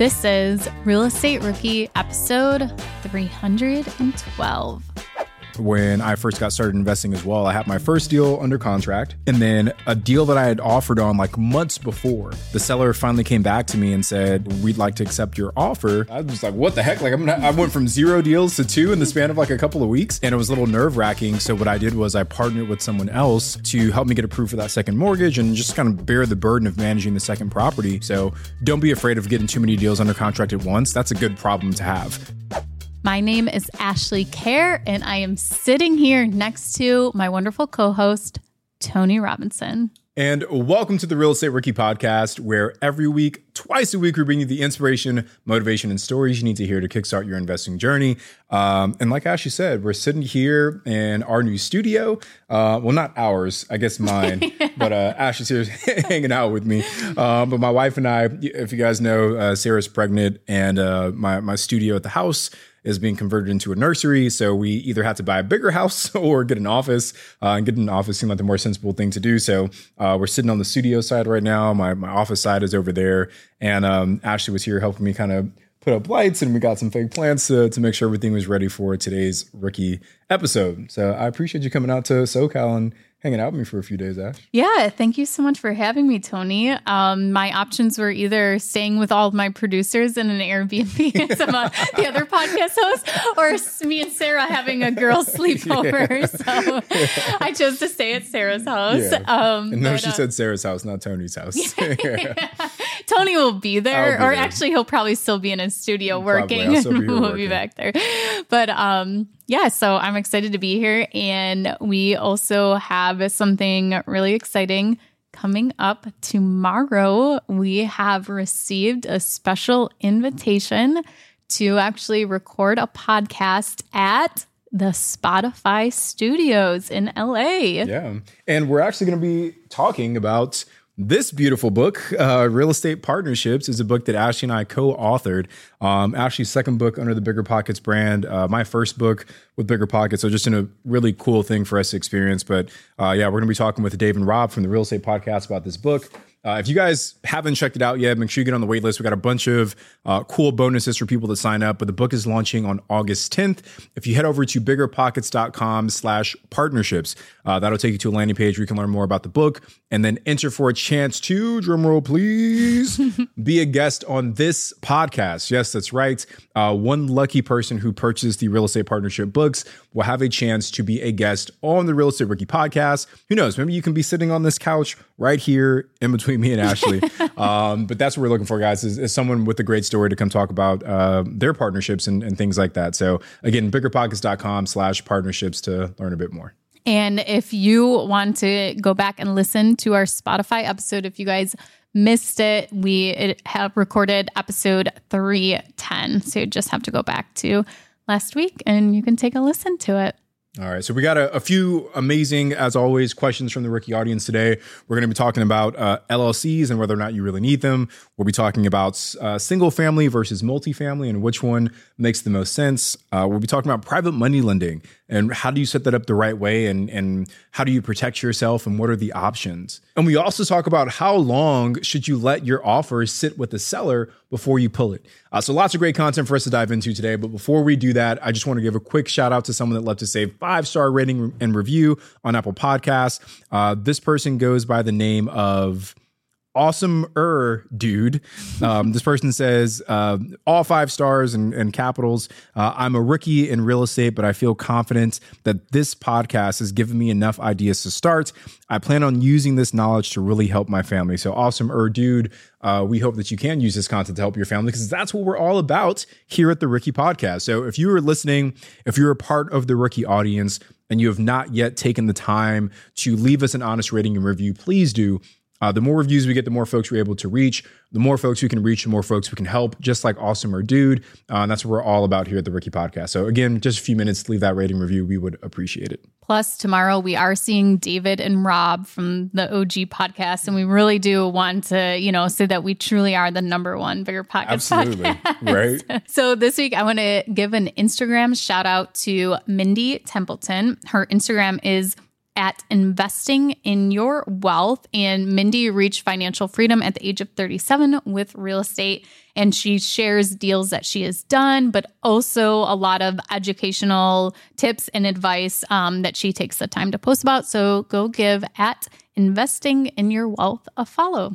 This is Real Estate Rookie episode 312 when I first got started investing as well. I had my first deal under contract and then a deal that I had offered on like months before. The seller finally came back to me and said, We'd like to accept your offer. I was like, What the heck? Like, I'm not, I went from zero deals to two in the span of like a couple of weeks. And it was a little nerve wracking. So, what I did was I partnered with someone else to help me get approved for that second mortgage and just kind of bear the burden of managing the second property. So, don't be afraid of getting too many deals under contract at once. That's a good problem to have. My name is Ashley Kerr, and I am sitting here next to my wonderful co host, Tony Robinson. And welcome to the Real Estate Rookie Podcast, where every week, twice a week, we bring you the inspiration, motivation, and stories you need to hear to kickstart your investing journey. Um, and like Ashley said, we're sitting here in our new studio. Uh, well, not ours, I guess mine, but uh, Ashley's here hanging out with me. Uh, but my wife and I, if you guys know, uh, Sarah's pregnant, and uh, my my studio at the house is being converted into a nursery. So we either have to buy a bigger house or get an office. Uh, and getting an office seemed like the more sensible thing to do. So uh, we're sitting on the studio side right now. My my office side is over there, and um, Ashley was here helping me kind of put up lights and we got some fake plants to, to make sure everything was ready for today's rookie episode. So I appreciate you coming out to SoCal and hanging out with me for a few days, Ash. Yeah, thank you so much for having me, Tony. Um, my options were either staying with all of my producers in an Airbnb, some of the other podcast hosts, or me and Sarah having a girl sleepover. Yeah. So I chose to stay at Sarah's house. Yeah. Um, and no, but, she uh, said Sarah's house, not Tony's house. Yeah. Tony will be there, be or there. actually, he'll probably still be in his studio working. Be we'll working. be back there. But um, yeah, so I'm excited to be here. And we also have something really exciting coming up tomorrow. We have received a special invitation to actually record a podcast at the Spotify studios in LA. Yeah. And we're actually going to be talking about this beautiful book, uh, Real Estate Partnerships, is a book that Ashley and I co authored. Um, Ashley's second book under the Bigger Pockets brand, uh, my first book with Bigger Pockets. So, just in a really cool thing for us to experience. But uh, yeah, we're going to be talking with Dave and Rob from the Real Estate Podcast about this book. Uh, if you guys haven't checked it out yet, make sure you get on the wait list. We got a bunch of uh, cool bonuses for people that sign up, but the book is launching on August 10th. If you head over to biggerpockets.com slash partnerships, uh, that'll take you to a landing page where you can learn more about the book and then enter for a chance to, drumroll please, be a guest on this podcast. Yes, that's right. Uh, one lucky person who purchased the real estate partnership books will have a chance to be a guest on the Real Estate Rookie podcast. Who knows? Maybe you can be sitting on this couch right here in between me and Ashley. um, but that's what we're looking for, guys, is, is, someone with a great story to come talk about uh, their partnerships and, and things like that. So again, biggerpockets.com slash partnerships to learn a bit more. And if you want to go back and listen to our Spotify episode, if you guys missed it, we have recorded episode 310. So you just have to go back to last week and you can take a listen to it. All right. So we got a, a, few amazing, as always, questions from the rookie audience today. We're going to be talking about uh, LLCs and whether or not you really need them. We'll be talking about uh, single family versus multifamily and which one makes the most sense. Uh, we'll be talking about private money lending and how do you set that up the right way? And, and how do you protect yourself? And what are the options? And we also talk about how long should you let your offer sit with the seller before you pull it. Uh, so lots of great content for us to dive into today. But before we do that i just want to give a quick shout out to someone that left a five star rating and review on apple podcasts. Uh, this person goes by the name of awesome er dude. Um, this person says uh, all five stars and, and capitals. Uh, I'm a rookie in real estate, but I feel confident that this podcast has given me enough ideas to start. I plan on using this knowledge to really help my family. So awesome er dude. Uh, we hope that you can use this content to help your family because that's what we're all about here at the Rookie Podcast. So if you are listening, if you're a part of the Rookie audience and you have not yet taken the time to leave us an honest rating and review, please do uh, the more reviews we get, the more folks we're able to reach. The more folks we can reach, the more folks we can help, just like Awesome or Dude. Uh, and that's what we're all about here at the Rookie Podcast. So, again, just a few minutes to leave that rating review. We would appreciate it. Plus, tomorrow we are seeing David and Rob from the OG podcast. And we really do want to, you know, say that we truly are the number one Bigger podcast. Absolutely. Podcast. Right. so, this week I want to give an Instagram shout out to Mindy Templeton. Her Instagram is at Investing in Your Wealth. And Mindy reached financial freedom at the age of 37 with real estate. And she shares deals that she has done, but also a lot of educational tips and advice um, that she takes the time to post about. So go give at Investing in Your Wealth a follow.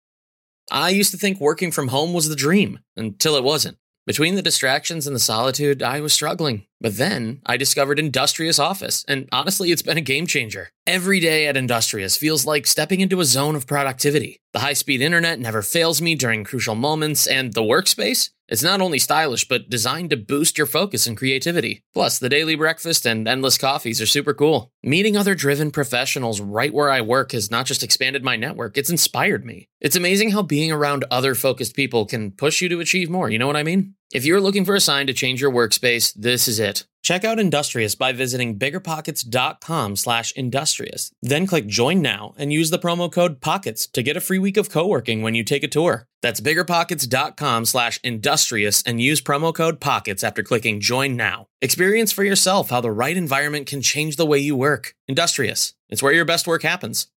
I used to think working from home was the dream until it wasn't. Between the distractions and the solitude, I was struggling. But then I discovered Industrious Office, and honestly, it's been a game changer. Every day at Industrious feels like stepping into a zone of productivity. The high speed internet never fails me during crucial moments, and the workspace? It's not only stylish, but designed to boost your focus and creativity. Plus, the daily breakfast and endless coffees are super cool. Meeting other driven professionals right where I work has not just expanded my network, it's inspired me. It's amazing how being around other focused people can push you to achieve more, you know what I mean? If you're looking for a sign to change your workspace, this is it. Check out Industrious by visiting biggerpockets.com slash industrious. Then click join now and use the promo code POCKETS to get a free week of co-working when you take a tour. That's biggerpockets.com slash industrious and use promo code POCKETS after clicking join now. Experience for yourself how the right environment can change the way you work. Industrious. It's where your best work happens.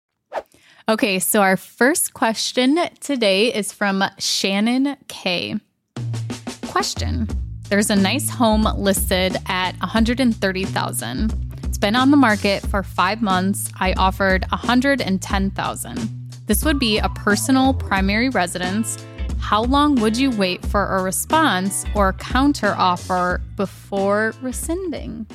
Okay, so our first question today is from Shannon K. Question there's a nice home listed at 130,000. It's been on the market for 5 months. I offered 110,000. This would be a personal primary residence. How long would you wait for a response or counter offer before rescinding?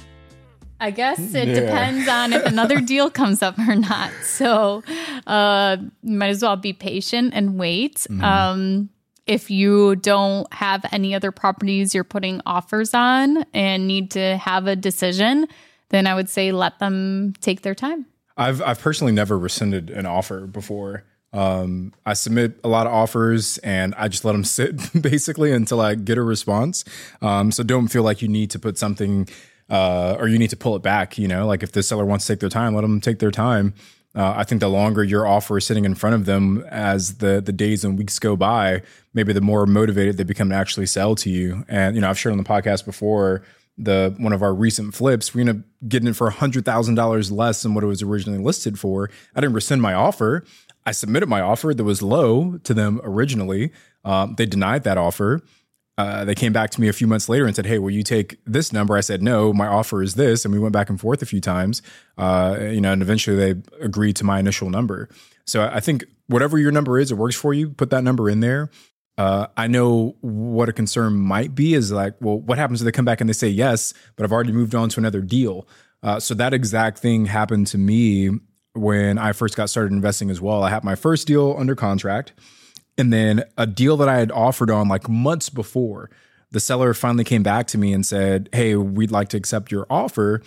I guess it yeah. depends on if another deal comes up or not. So, uh, might as well be patient and wait. Mm-hmm. Um, if you don't have any other properties you're putting offers on and need to have a decision, then I would say let them take their time. I've I've personally never rescinded an offer before. Um, I submit a lot of offers and I just let them sit basically until I get a response. Um, so don't feel like you need to put something uh, or you need to pull it back. You know, like if the seller wants to take their time, let them take their time. Uh, I think the longer your offer is sitting in front of them as the the days and weeks go by, maybe the more motivated they become to actually sell to you. And you know, I've shared on the podcast before the one of our recent flips, we ended up getting it for hundred thousand dollars less than what it was originally listed for. I didn't rescind my offer. I submitted my offer that was low to them originally. Um, they denied that offer. Uh, they came back to me a few months later and said, "Hey, will you take this number?" I said, "No, my offer is this," and we went back and forth a few times. Uh, you know, and eventually they agreed to my initial number. So I think whatever your number is, it works for you. Put that number in there. Uh, I know what a concern might be is like, well, what happens if they come back and they say yes, but I've already moved on to another deal? Uh, so that exact thing happened to me when I first got started investing as well. I had my first deal under contract and then a deal that I had offered on like months before, the seller finally came back to me and said, Hey, we'd like to accept your offer.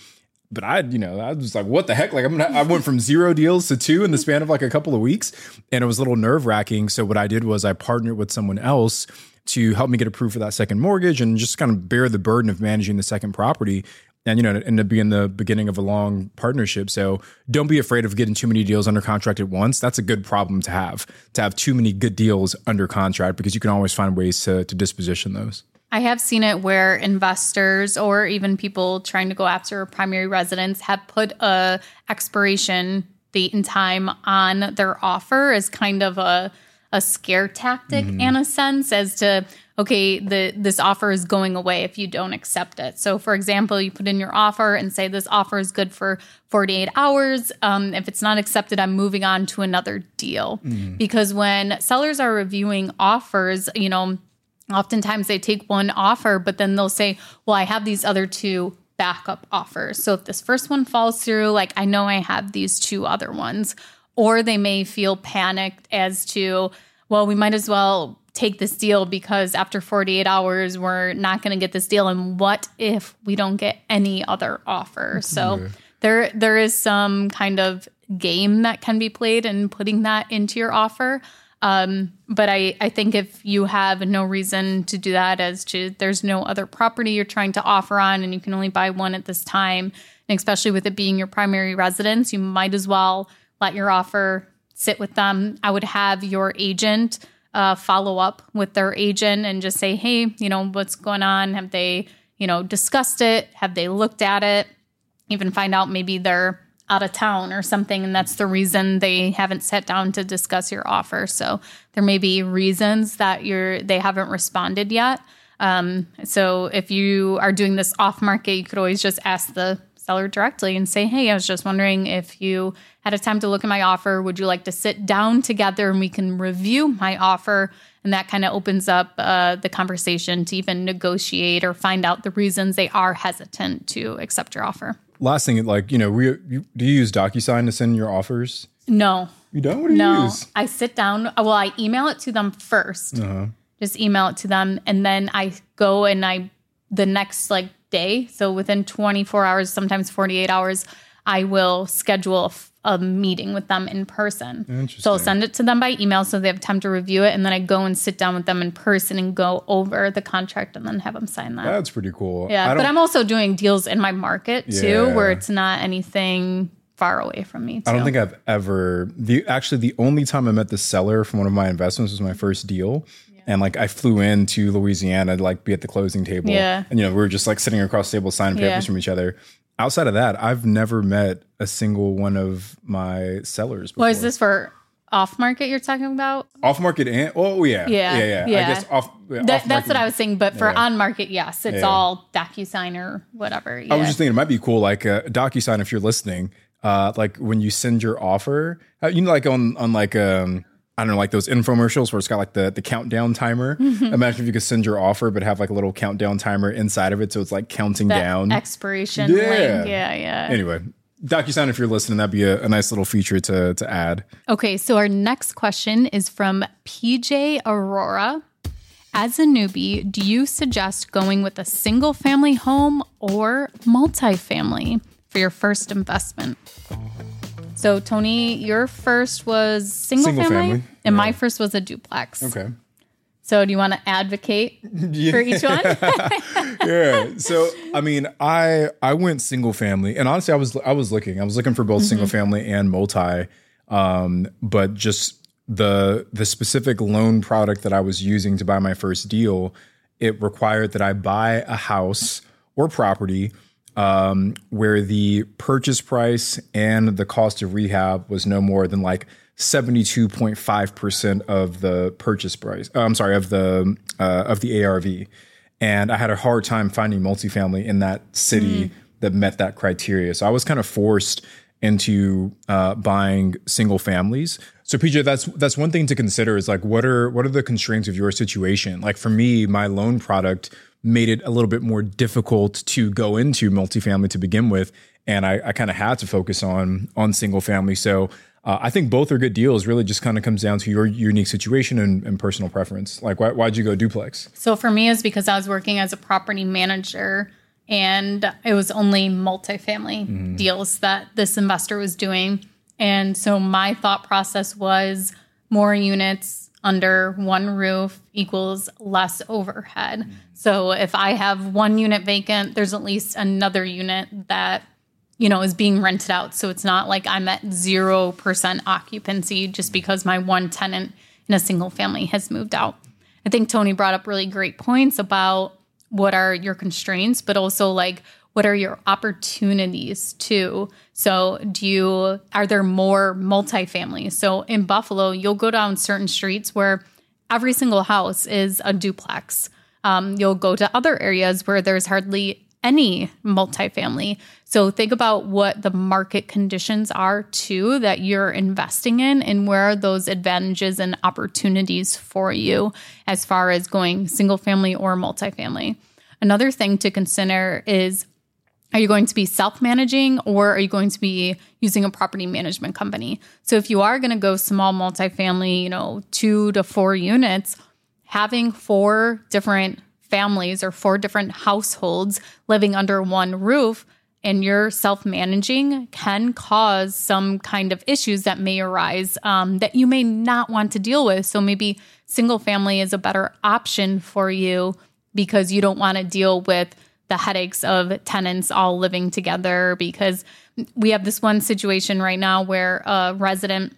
But I, you know, I was like, what the heck? Like, I'm gonna, I went from zero deals to two in the span of like a couple of weeks. And it was a little nerve wracking. So, what I did was I partnered with someone else to help me get approved for that second mortgage and just kind of bear the burden of managing the second property and you know end up being the beginning of a long partnership. So don't be afraid of getting too many deals under contract at once. That's a good problem to have to have too many good deals under contract because you can always find ways to, to disposition those. I have seen it where investors or even people trying to go after a primary residence have put a expiration date and time on their offer as kind of a a scare tactic mm-hmm. in a sense as to okay, the this offer is going away if you don't accept it. So, for example, you put in your offer and say this offer is good for 48 hours. Um, if it's not accepted, I'm moving on to another deal. Mm. Because when sellers are reviewing offers, you know, oftentimes they take one offer, but then they'll say, well, I have these other two backup offers. So if this first one falls through, like I know I have these two other ones. Or they may feel panicked as to, well, we might as well take this deal because after 48 hours we're not going to get this deal. And what if we don't get any other offer? So there there is some kind of game that can be played in putting that into your offer. Um, but I, I think if you have no reason to do that as to there's no other property you're trying to offer on and you can only buy one at this time and especially with it being your primary residence you might as well let your offer sit with them. I would have your agent uh, follow up with their agent and just say, hey, you know, what's going on? Have they, you know, discussed it? Have they looked at it? Even find out maybe they're out of town or something, and that's the reason they haven't sat down to discuss your offer. So there may be reasons that you're they haven't responded yet. Um, so if you are doing this off market, you could always just ask the seller directly and say, Hey, I was just wondering if you had a time to look at my offer. Would you like to sit down together and we can review my offer? And that kind of opens up uh, the conversation to even negotiate or find out the reasons they are hesitant to accept your offer. Last thing, like, you know, we, you, do you use DocuSign to send your offers? No. You don't? What do no, you use? I sit down. Well, I email it to them 1st uh-huh. Just email it to them. And then I go and I, the next like day. So within 24 hours, sometimes 48 hours, I will schedule a, a meeting with them in person. So I'll send it to them by email so they have time to review it. And then I go and sit down with them in person and go over the contract and then have them sign that. That's pretty cool. Yeah. But I'm also doing deals in my market too, yeah. where it's not anything far away from me. Too. I don't think I've ever the actually the only time I met the seller from one of my investments was my first deal and like I flew in to Louisiana to like be at the closing table. Yeah. And you know, we were just like sitting across the table signing papers yeah. from each other. Outside of that, I've never met a single one of my sellers. Before. Was this for off market you're talking about? Off market and oh yeah. Yeah. Yeah, yeah. yeah. I guess off, that, that's what I was saying. But for yeah. on market, yes, it's yeah. all DocuSign or whatever. I was just thinking it might be cool, like uh, DocuSign if you're listening. Uh, like when you send your offer, uh, you know, like on on like um I don't know, like those infomercials where it's got like the, the countdown timer. Mm-hmm. Imagine if you could send your offer, but have like a little countdown timer inside of it. So it's like counting that down. Expiration yeah. link. Yeah, yeah. Anyway, DocuSign, if you're listening, that'd be a, a, nice little feature to, to add. Okay, so our next question is from PJ Aurora. As a newbie, do you suggest going with a single family home or multifamily for your first investment? So Tony, your first was single, single family, family, and my first was a duplex. Okay. So do you want to advocate for each one? yeah. So I mean, I I went single family, and honestly, I was I was looking, I was looking for both mm-hmm. single family and multi, um, but just the the specific loan product that I was using to buy my first deal, it required that I buy a house or property um, where the purchase price and the cost of rehab was no more than like 72.5% of the purchase price. Uh, I'm sorry, of the uh, of the ARV. And I had a hard time finding multifamily in that city mm. that met that criteria. So I was kind of forced into uh, buying single families. So PJ, that's that's one thing to consider is like what are what are the constraints of your situation? Like for me, my loan product made it a little bit more difficult to go into multifamily to begin with, and I, I kind of had to focus on on single family. So uh, I think both are good deals. Really, just kind of comes down to your unique situation and, and personal preference. Like, why, why'd you go duplex? So for me, is because I was working as a property manager, and it was only multifamily mm. deals that this investor was doing. And so my thought process was more units under one roof equals less overhead. Mm. So if I have one unit vacant, there's at least another unit that you know, is being rented out. So it's not like I'm at 0% occupancy just because my one tenant in a single family has moved out. I think Tony brought up really great points about what are your constraints, but also like what are your opportunities too. So, do you are there more multifamily? So, in Buffalo, you'll go down certain streets where every single house is a duplex. Um, you'll go to other areas where there's hardly any multifamily. So think about what the market conditions are too that you're investing in and where are those advantages and opportunities for you as far as going single family or multifamily. Another thing to consider is are you going to be self managing or are you going to be using a property management company? So if you are going to go small multifamily, you know, two to four units, having four different families or four different households living under one roof and you're self managing can cause some kind of issues that may arise um, that you may not want to deal with. So maybe single family is a better option for you because you don't want to deal with the headaches of tenants all living together. Because we have this one situation right now where a resident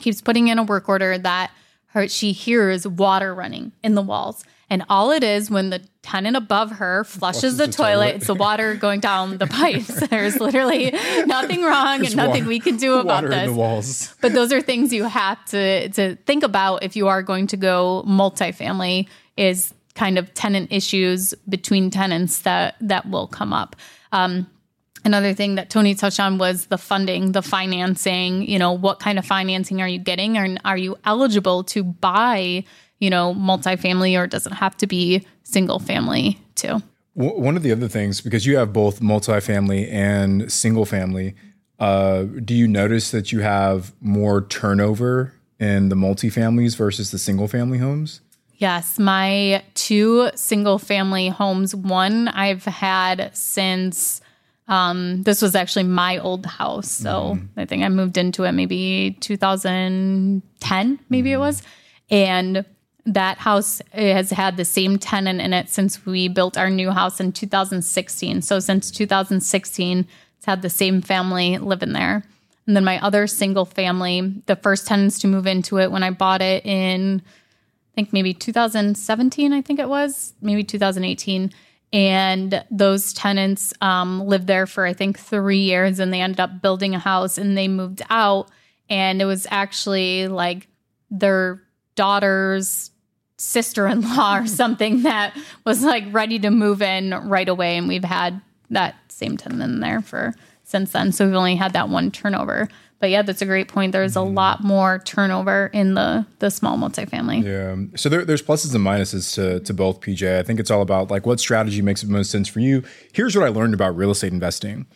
keeps putting in a work order that her, she hears water running in the walls. And all it is when the tenant above her flushes, flushes the, the, toilet, toilet. it's the water going down the pipes. There's literally nothing wrong There's and nothing water, we can do about this. But those are things you have to to think about if you are going to go multifamily is kind of tenant issues between tenants that that will come up. Um, Another thing that Tony touched on was the funding, the financing. You know, what kind of financing are you getting? And are you eligible to buy you know, multifamily or it doesn't have to be single family too. One of the other things, because you have both multifamily and single family, uh, do you notice that you have more turnover in the multifamilies versus the single family homes? Yes, my two single family homes, one I've had since um, this was actually my old house. So mm. I think I moved into it maybe 2010, maybe mm. it mm-hmm. was. And that house has had the same tenant in it since we built our new house in 2016. So since 2016, it's had the same family living there. And then my other single family, the first tenants to move into it when I bought it in, I think maybe 2017, I think it was, maybe 2018. And those tenants um, lived there for, I think, three years and they ended up building a house and they moved out. And it was actually like their daughter's sister in law or something that was like ready to move in right away. And we've had that same tenant in there for since then. So we've only had that one turnover. But yeah, that's a great point. There's a mm-hmm. lot more turnover in the the small multifamily. Yeah. So there, there's pluses and minuses to to both PJ. I think it's all about like what strategy makes the most sense for you. Here's what I learned about real estate investing.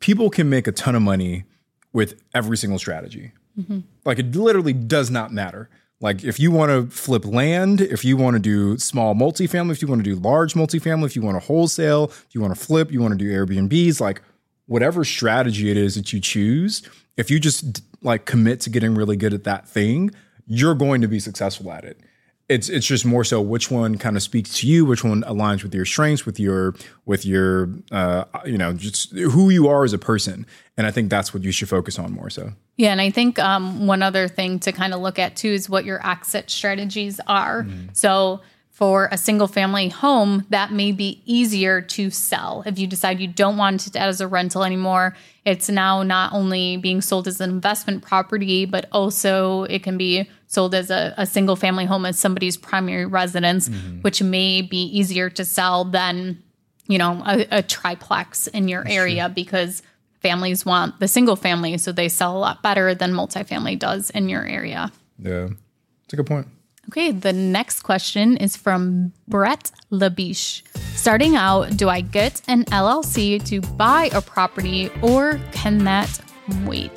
People can make a ton of money with every single strategy. Mm-hmm. Like it literally does not matter. Like if you want to flip land, if you want to do small multifamily, if you want to do large multifamily, if you want to wholesale, if you want to flip, you want to do Airbnbs, like whatever strategy it is that you choose, if you just like commit to getting really good at that thing, you're going to be successful at it it's it's just more so which one kind of speaks to you, which one aligns with your strengths, with your with your uh, you know just who you are as a person, and I think that's what you should focus on more so. Yeah, and I think um, one other thing to kind of look at too is what your exit strategies are. Mm. So for a single family home, that may be easier to sell. If you decide you don't want it as a rental anymore, it's now not only being sold as an investment property, but also it can be sold as a, a single family home as somebody's primary residence, mm-hmm. which may be easier to sell than, you know, a, a triplex in your That's area true. because families want the single family. So they sell a lot better than multifamily does in your area. Yeah. It's a good point. Okay, the next question is from Brett Labiche. Starting out, do I get an LLC to buy a property or can that wait?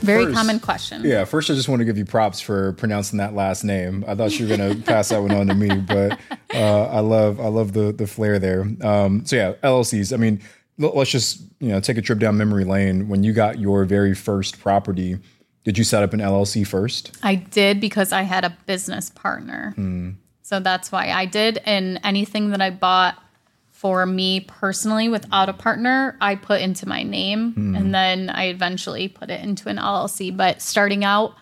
Very first, common question. Yeah, first I just want to give you props for pronouncing that last name. I thought you were going to pass that one on to me, but uh, I love I love the the flair there. Um, so yeah, LLCs. I mean, let's just you know take a trip down memory lane. When you got your very first property, did you set up an LLC first? I did because I had a business partner. Hmm. So that's why I did. And anything that I bought for me personally without a partner, I put into my name. Hmm. And then I eventually put it into an LLC. But starting out,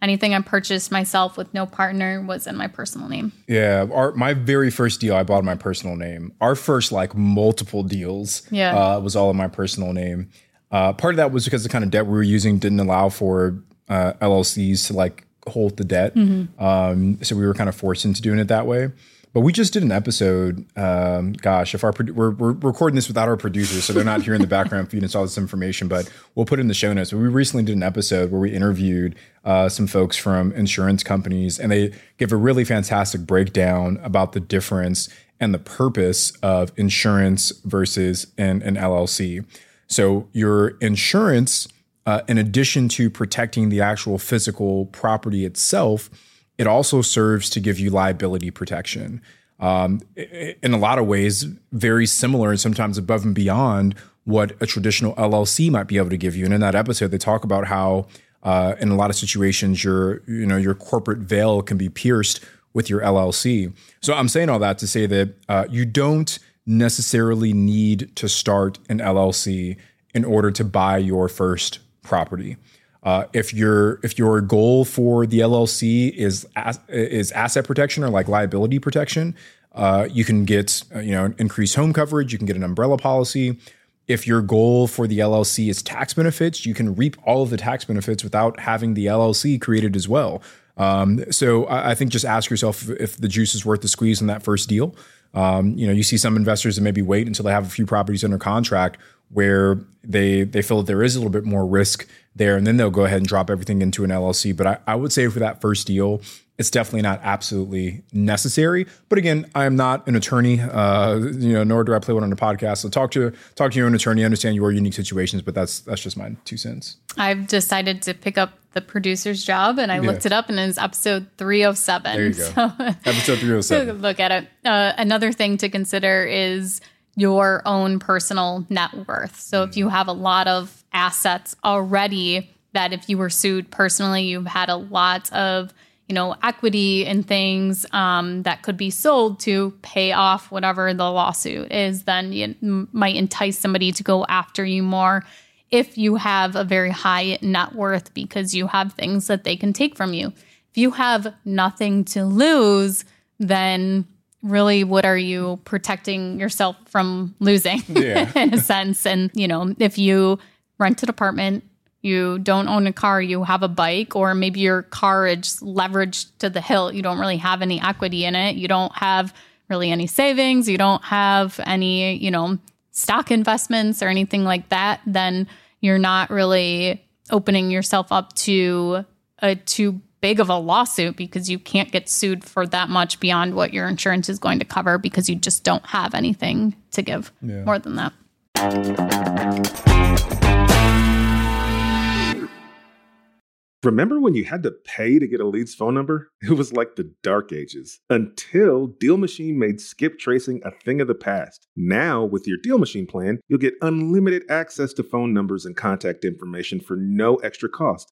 anything I purchased myself with no partner was in my personal name. Yeah, our my very first deal I bought in my personal name. Our first like multiple deals, yeah, uh, was all in my personal name. Uh, part of that was because the kind of debt we were using didn't allow for uh, LLCs to like hold the debt. Mm-hmm. Um, so we were kind of forced into doing it that way. But we just did an episode. Um, gosh, if our we're, we're recording this without our producers, so they're not here in the background feeding us all this information, but we'll put it in the show notes. But we recently did an episode where we interviewed uh, some folks from insurance companies, and they give a really fantastic breakdown about the difference and the purpose of insurance versus an, an LLC. So your insurance uh, in addition to protecting the actual physical property itself, it also serves to give you liability protection. Um, in a lot of ways, very similar and sometimes above and beyond what a traditional LLC might be able to give you. And in that episode, they talk about how, uh, in a lot of situations, your you know your corporate veil can be pierced with your LLC. So I'm saying all that to say that uh, you don't necessarily need to start an LLC in order to buy your first property. Uh, if your if your goal for the LLC is as, is asset protection or like liability protection, uh, you can get uh, you know increased home coverage. You can get an umbrella policy. If your goal for the LLC is tax benefits, you can reap all of the tax benefits without having the LLC created as well. Um, so I, I, think just ask yourself if, the juice is worth the squeeze in that first deal. Um, you know, you see some investors that maybe wait until they have a few properties under contract where they they feel that there is a little bit more risk there, and then they'll go ahead and drop everything into an LLC. But I, I would say for that first deal, it's definitely not absolutely necessary. But again, I am not an attorney, uh, you know, nor do I play one on a podcast. So talk to talk to your own attorney, understand your unique situations. But that's that's just my two cents. I've decided to pick up the producer's job, and I yeah. looked it up, and it's episode three hundred oh seven. There you go. So, episode three hundred oh seven. Look at it. Uh, another thing to consider is your own personal net worth. So if you have a lot of assets already that if you were sued personally, you've had a lot of you know equity and things um, that could be sold to pay off whatever the lawsuit is, then you might entice somebody to go after you more if you have a very high net worth because you have things that they can take from you. If you have nothing to lose, then really what are you protecting yourself from losing yeah. in a sense and you know if you rent an apartment you don't own a car you have a bike or maybe your car is leveraged to the hilt you don't really have any equity in it you don't have really any savings you don't have any you know stock investments or anything like that then you're not really opening yourself up to a too big of a lawsuit because you can't get sued for that much beyond what your insurance is going to cover because you just don't have anything to give yeah. more than that. Remember when you had to pay to get a lead's phone number? It was like the dark ages until Deal Machine made skip tracing a thing of the past. Now, with your Deal Machine plan, you'll get unlimited access to phone numbers and contact information for no extra cost.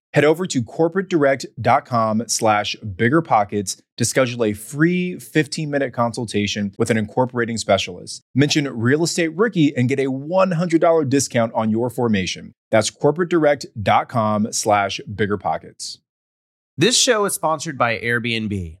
Head over to corporatedirect.com slash biggerpockets to schedule a free 15-minute consultation with an incorporating specialist. Mention Real Estate Rookie and get a $100 discount on your formation. That's corporatedirect.com slash biggerpockets. This show is sponsored by Airbnb.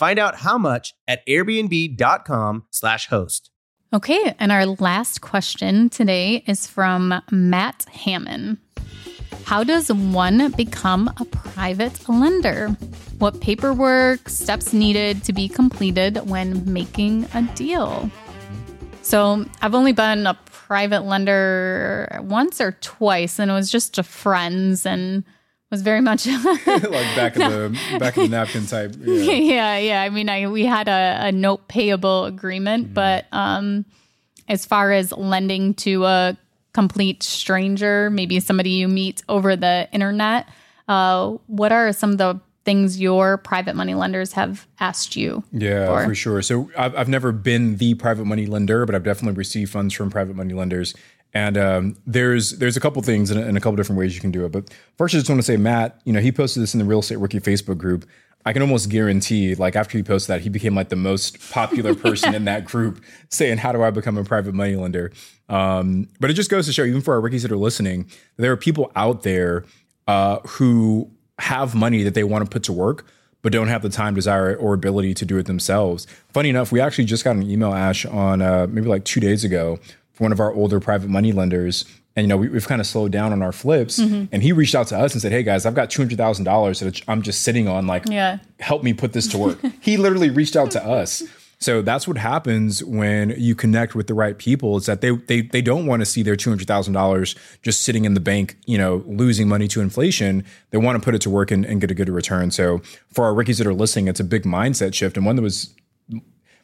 Find out how much at airbnb.com/slash host. Okay, and our last question today is from Matt Hammond. How does one become a private lender? What paperwork, steps needed to be completed when making a deal? So, I've only been a private lender once or twice, and it was just to friends and was very much like back in no. the back in the napkin type. Yeah, yeah. yeah. I mean, I we had a, a note payable agreement, mm-hmm. but um, as far as lending to a complete stranger, maybe somebody you meet over the internet, uh, what are some of the things your private money lenders have asked you yeah for, for sure so I've, I've never been the private money lender but i've definitely received funds from private money lenders and um, there's there's a couple things and a, couple different ways you can do it but first i just want to say matt you know he posted this in the real estate rookie facebook group I can almost guarantee, like after he posted that, he became like the most popular person in that group saying, How do I become a private money lender? Um, but it just goes to show, even for our rookies that are listening, there are people out there uh, who have money that they want to put to work, but don't have the time, desire, or ability to do it themselves. Funny enough, we actually just got an email, Ash, on uh, maybe like two days ago from one of our older private money lenders. And you know we, have kind of slowed down on our flips, mm-hmm. and he reached out to us and said, "Hey guys, I've got two hundred thousand dollars that I'm just sitting on. Like, yeah. help me put this to work." he literally reached out to us so that's what happens when you connect with the right people. It's that they they they don't want to see their two hundred thousand dollars just sitting in the bank, you know, losing money to inflation. They want to put it to work and, and get a good return. So for our rookies that are listening, it's a big mindset shift and one that was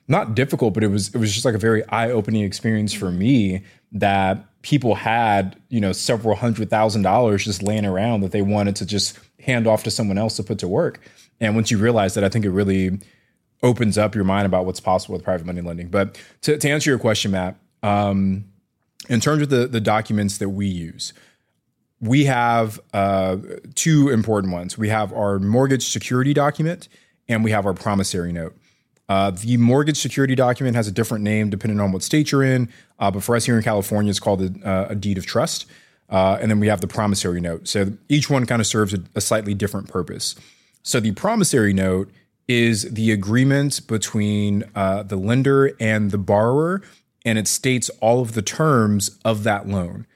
not difficult, but it was it was just like a very eye opening experience for me that people had you know several hundred thousand dollars just laying around that they wanted to just hand off to someone else to put to work. And once you realize that, I think it really opens up your mind about what's possible with private money lending. But to, to answer your question, Matt, um, in terms of the, the documents that we use, we have uh, two important ones. We have our mortgage security document and we have our promissory note. Uh, the mortgage security document has a different name depending on what state you're in, uh, but for us here in California, it's called a, uh, a deed of trust. Uh, and then we have the promissory note. So each one kind of serves a, a slightly different purpose. So the promissory note is the agreement between uh, the lender and the borrower, and it states all of the terms of that loan.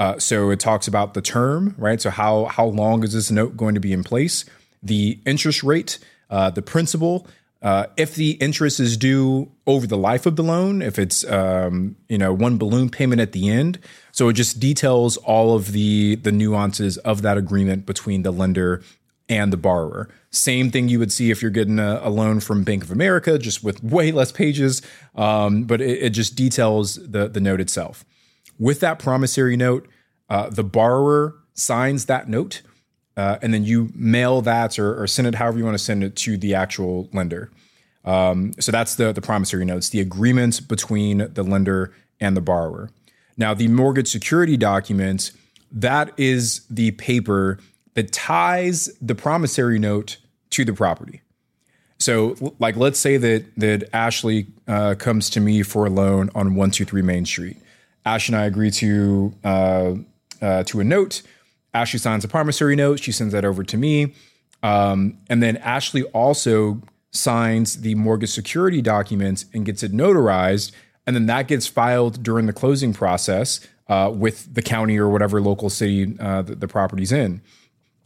Uh, so it talks about the term, right? So how how long is this note going to be in place? The interest rate, the principal. Uh, if the interest is due over the life of the loan, if it's um, you know one balloon payment at the end, so it just details all of the the nuances of that agreement between the lender and the borrower. Same thing you would see if you're getting a, a loan from Bank of America, just with way less pages, um, but it, it just details the the note itself. With that promissory note, uh, the borrower signs that note, uh, and then you mail that or, or, send it however you want to send it to the actual lender. Um, so that's the the promissory note. It's the agreement between the lender and the borrower. Now, the mortgage security document that is the paper that ties the promissory note to the property. So, like, let's say that that Ashley uh, comes to me for a loan on one two three Main Street. Ash and I agree to uh, uh, to a note. Ashley signs a promissory note. She sends that over to me, um, and then Ashley also signs the mortgage security documents and gets it notarized, and then that gets filed during the closing process uh, with the county or whatever local city uh, the, the property's in.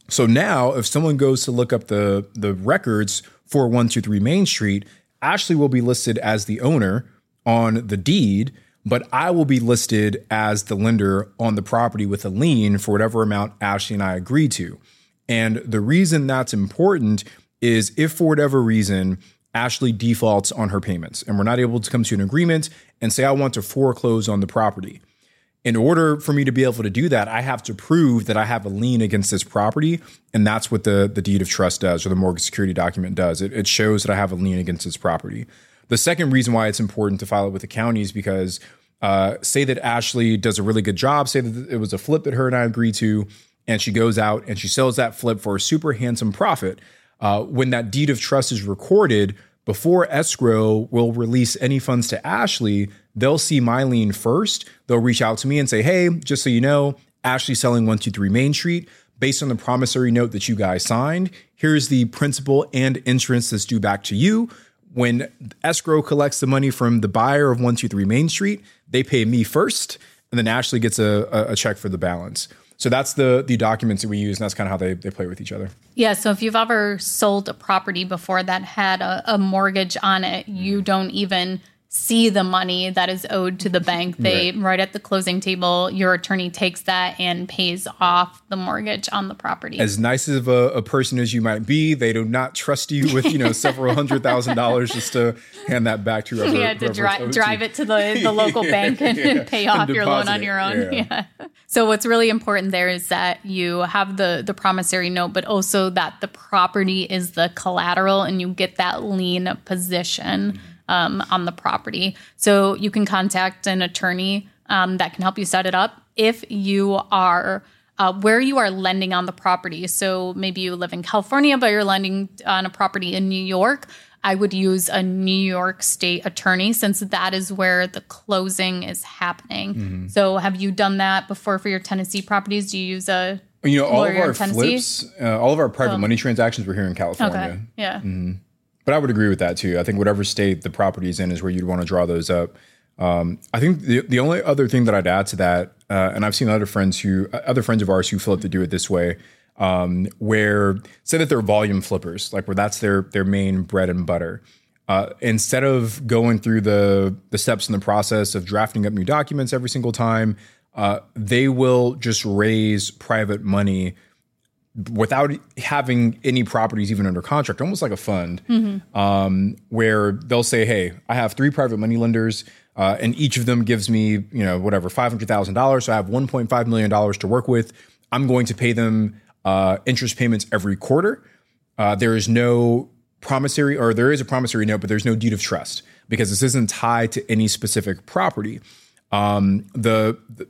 So now, if someone goes to look up the the records for one two three Main Street, Ashley will be listed as the owner on the deed, but I will be listed as the lender on the property with a lien for whatever amount Ashley and I agree to. And the reason that's important is if for whatever reason Ashley defaults on her payments and we're not able to come to an agreement and say, I want to foreclose on the property. In order for me to be able to do that, I have to prove that I have a lien against this property. And that's what the, the deed of trust does or the mortgage security document does. It, it shows that I have a lien against this property. The second reason why it's important to file it with the county is because uh, say that Ashley does a really good job, say that it was a flip that her and I agreed to, and she goes out and she sells that flip for a super handsome profit. Uh, when that deed of trust is recorded, before escrow will release any funds to Ashley, they'll see my lien first. They'll reach out to me and say, hey, just so you know, Ashley's selling 123 Main Street. Based on the promissory note that you guys signed, here's the principal and interest that's due back to you. When escrow collects the money from the buyer of 123 Main Street, they pay me first, and then Ashley gets a, a check for the balance. So that's the the documents that we use, and that's kind of how they, they play with each other. Yeah. So if you've ever sold a property before that had a, a mortgage on it, you don't even see the money that is owed to the bank. They right. right. at the closing table, your attorney takes that and pays off the mortgage on the property. As nice of a, a person as you might be, they do not trust you with you know several hundred thousand dollars just to hand that back to whoever. You had to dri- drive it to the the local bank and yeah. pay off your loan on your own. Yeah. yeah. So what's really important there is that you have the the promissory note, but also that the property is the collateral and you get that lien position. Mm-hmm um, on the property. So you can contact an attorney um, that can help you set it up if you are. Uh, where you are lending on the property. So maybe you live in California, but you're lending on a property in New York. I would use a New York State attorney since that is where the closing is happening. Mm-hmm. So, have you done that before for your Tennessee properties? Do you use a you know all of our flips, uh, all of our private oh. money transactions were here in California. Okay. Yeah. Mm-hmm. But I would agree with that too. I think whatever state the property is in is where you'd want to draw those up. Um, I think the the only other thing that I'd add to that, uh, and I've seen other friends who other friends of ours who flip to do it this way, um, where say that they're volume flippers, like where that's their their main bread and butter. Uh, instead of going through the the steps in the process of drafting up new documents every single time, uh, they will just raise private money without having any properties even under contract, almost like a fund, mm-hmm. um, where they'll say, "Hey, I have three private money lenders, uh, and each of them gives me, you know, whatever five hundred thousand dollars. So I have one point five million dollars to work with. I'm going to pay them uh, interest payments every quarter. Uh, there is no promissory, or there is a promissory note, but there's no deed of trust because this isn't tied to any specific property." Um, the, the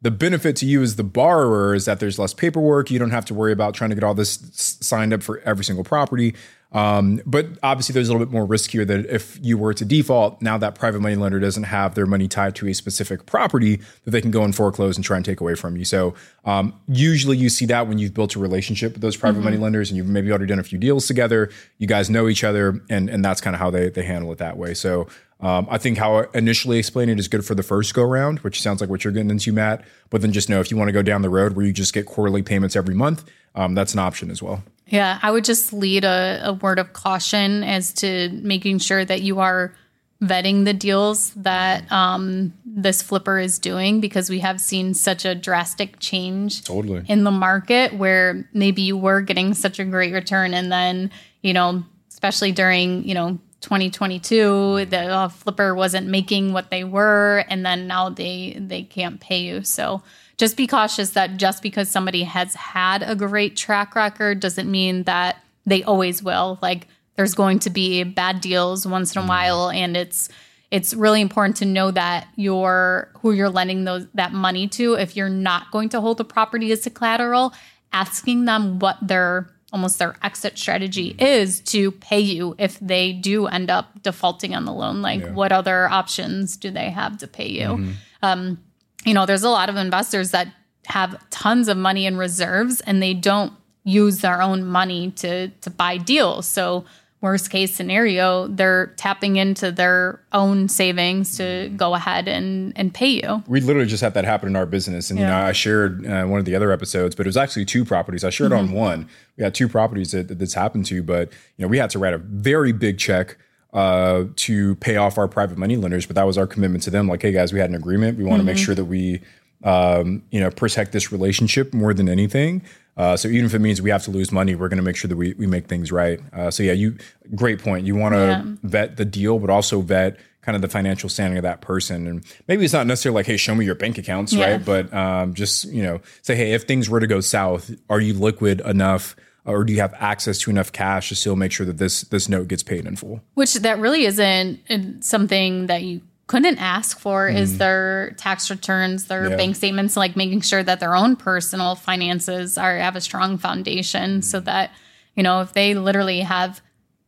the benefit to you as the borrower is that there's less paperwork. You don't have to worry about trying to get all this signed up for every single property. Um, but obviously, there's a little bit more risk here that if you were to default, now that private money lender doesn't have their money tied to a specific property that they can go and foreclose and try and take away from you. So um, usually you see that when you've built a relationship with those private mm-hmm. money lenders and you've maybe already done a few deals together. You guys know each other, and and that's kind of how they they handle it that way. So um, I think how I initially explain it is good for the first go round, which sounds like what you're getting into, Matt. But then just know if you want to go down the road where you just get quarterly payments every month, um, that's an option as well. Yeah, I would just lead a, a word of caution as to making sure that you are vetting the deals that um, this flipper is doing because we have seen such a drastic change totally in the market where maybe you were getting such a great return and then you know especially during you know 2022 the uh, flipper wasn't making what they were and then now they they can't pay you. So just be cautious that just because somebody has had a great track record doesn't mean that they always will. Like there's going to be bad deals once in a mm-hmm. while and it's it's really important to know that you're who you're lending those that money to. If you're not going to hold the property as a collateral asking them what their almost their exit strategy is to pay you if they do end up defaulting on the loan. Like, yeah. what other options do they have to pay you? Mm-hmm. Um, you know, there's a lot of investors that have tons of money in reserves and they don't use their own money to to buy deals. So worst case scenario, they're tapping into their own savings to go ahead and, and pay you. We literally just had that happen in our business. And, yeah. you know, I shared uh, one of the other episodes, but it was actually two properties. I shared mm-hmm. on one. We had two properties that, that this happened to, but, you know, we had to write a very big check uh, to pay off our private money lenders. But that was our commitment to them. Like, hey, guys, we had an agreement. We want to mm-hmm. make sure that we, um, you know, protect this relationship more than anything. Uh, so even if it means we have to lose money, we're going to make sure that we, we make things right. Uh, so yeah, you great point. You want to yeah. vet the deal, but also vet kind of the financial standing of that person. And maybe it's not necessarily like, hey, show me your bank accounts, yeah. right? But um, just you know, say, hey, if things were to go south, are you liquid enough? Or do you have access to enough cash to still make sure that this this note gets paid in full? Which that really isn't uh, something that you couldn't ask for mm. is their tax returns, their yeah. bank statements, like making sure that their own personal finances are have a strong foundation mm. so that, you know, if they literally have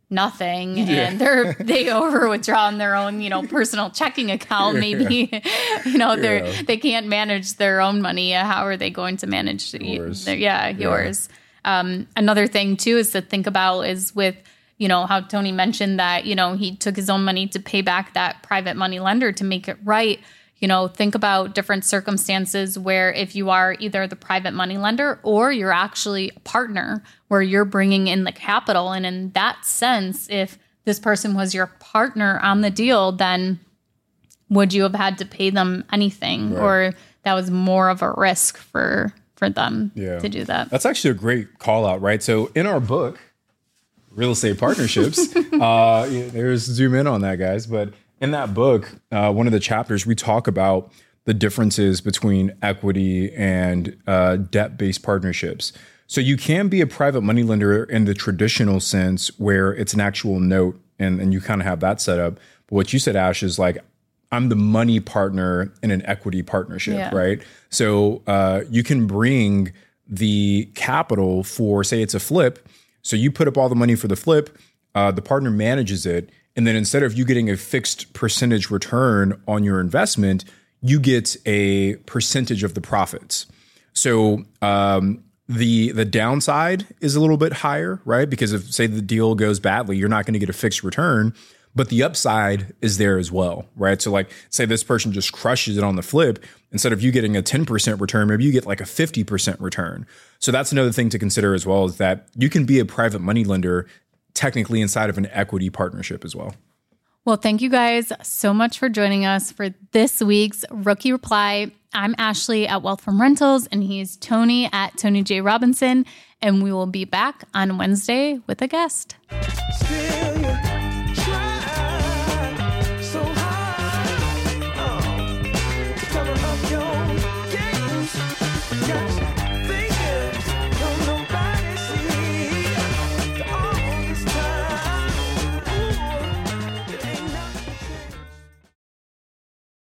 nothing yeah. and they're they over withdraw on their own, you know, personal checking account, maybe you know, they're yeah. they can't manage their own money. How are they going to manage yours? Their, yeah, yours. Um, another thing too is to think about is with you know, how Tony mentioned that, you know, he took his own money to pay back that private money lender to make it right. You know, think about different circumstances where if you are either the private money lender or you're actually a partner where you're bringing in the capital. And in that sense, if this person was your partner on the deal, then would you have had to pay them anything right. or that was more of a risk for for them yeah. to do that? That's actually a great call out, right? So in our book, real estate partnerships. uh, there's zoom in on that, guys. But in that book, uh, one of the chapters, we talk about the differences between equity and uh, debt based partnerships. So you can be a private money lender in the traditional sense where it's an actual note and, and you kind of have that set up. But what you said, Ash, is like, I'm the money partner in an equity partnership, yeah. right? So uh, you can bring the capital for, say, it's a flip so you put up all the money for the flip, uh, the partner manages it, and then instead of you getting a fixed percentage return on your investment, you get a percentage of the profits. So um, the the downside is a little bit higher, right? Because if say the deal goes badly, you're not going to get a fixed return but the upside is there as well, right? So, like, say this person just crushes it on the flip, instead of you getting a 10% return, maybe you get like a 50% return. So, that's another thing to consider as well is that you can be a private money lender technically inside of an equity partnership as well. Well, thank you guys so much for joining us for this week's Rookie Reply. I'm Ashley at Wealth from Rentals, and he's Tony at Tony J. Robinson. And we will be back on Wednesday with a guest.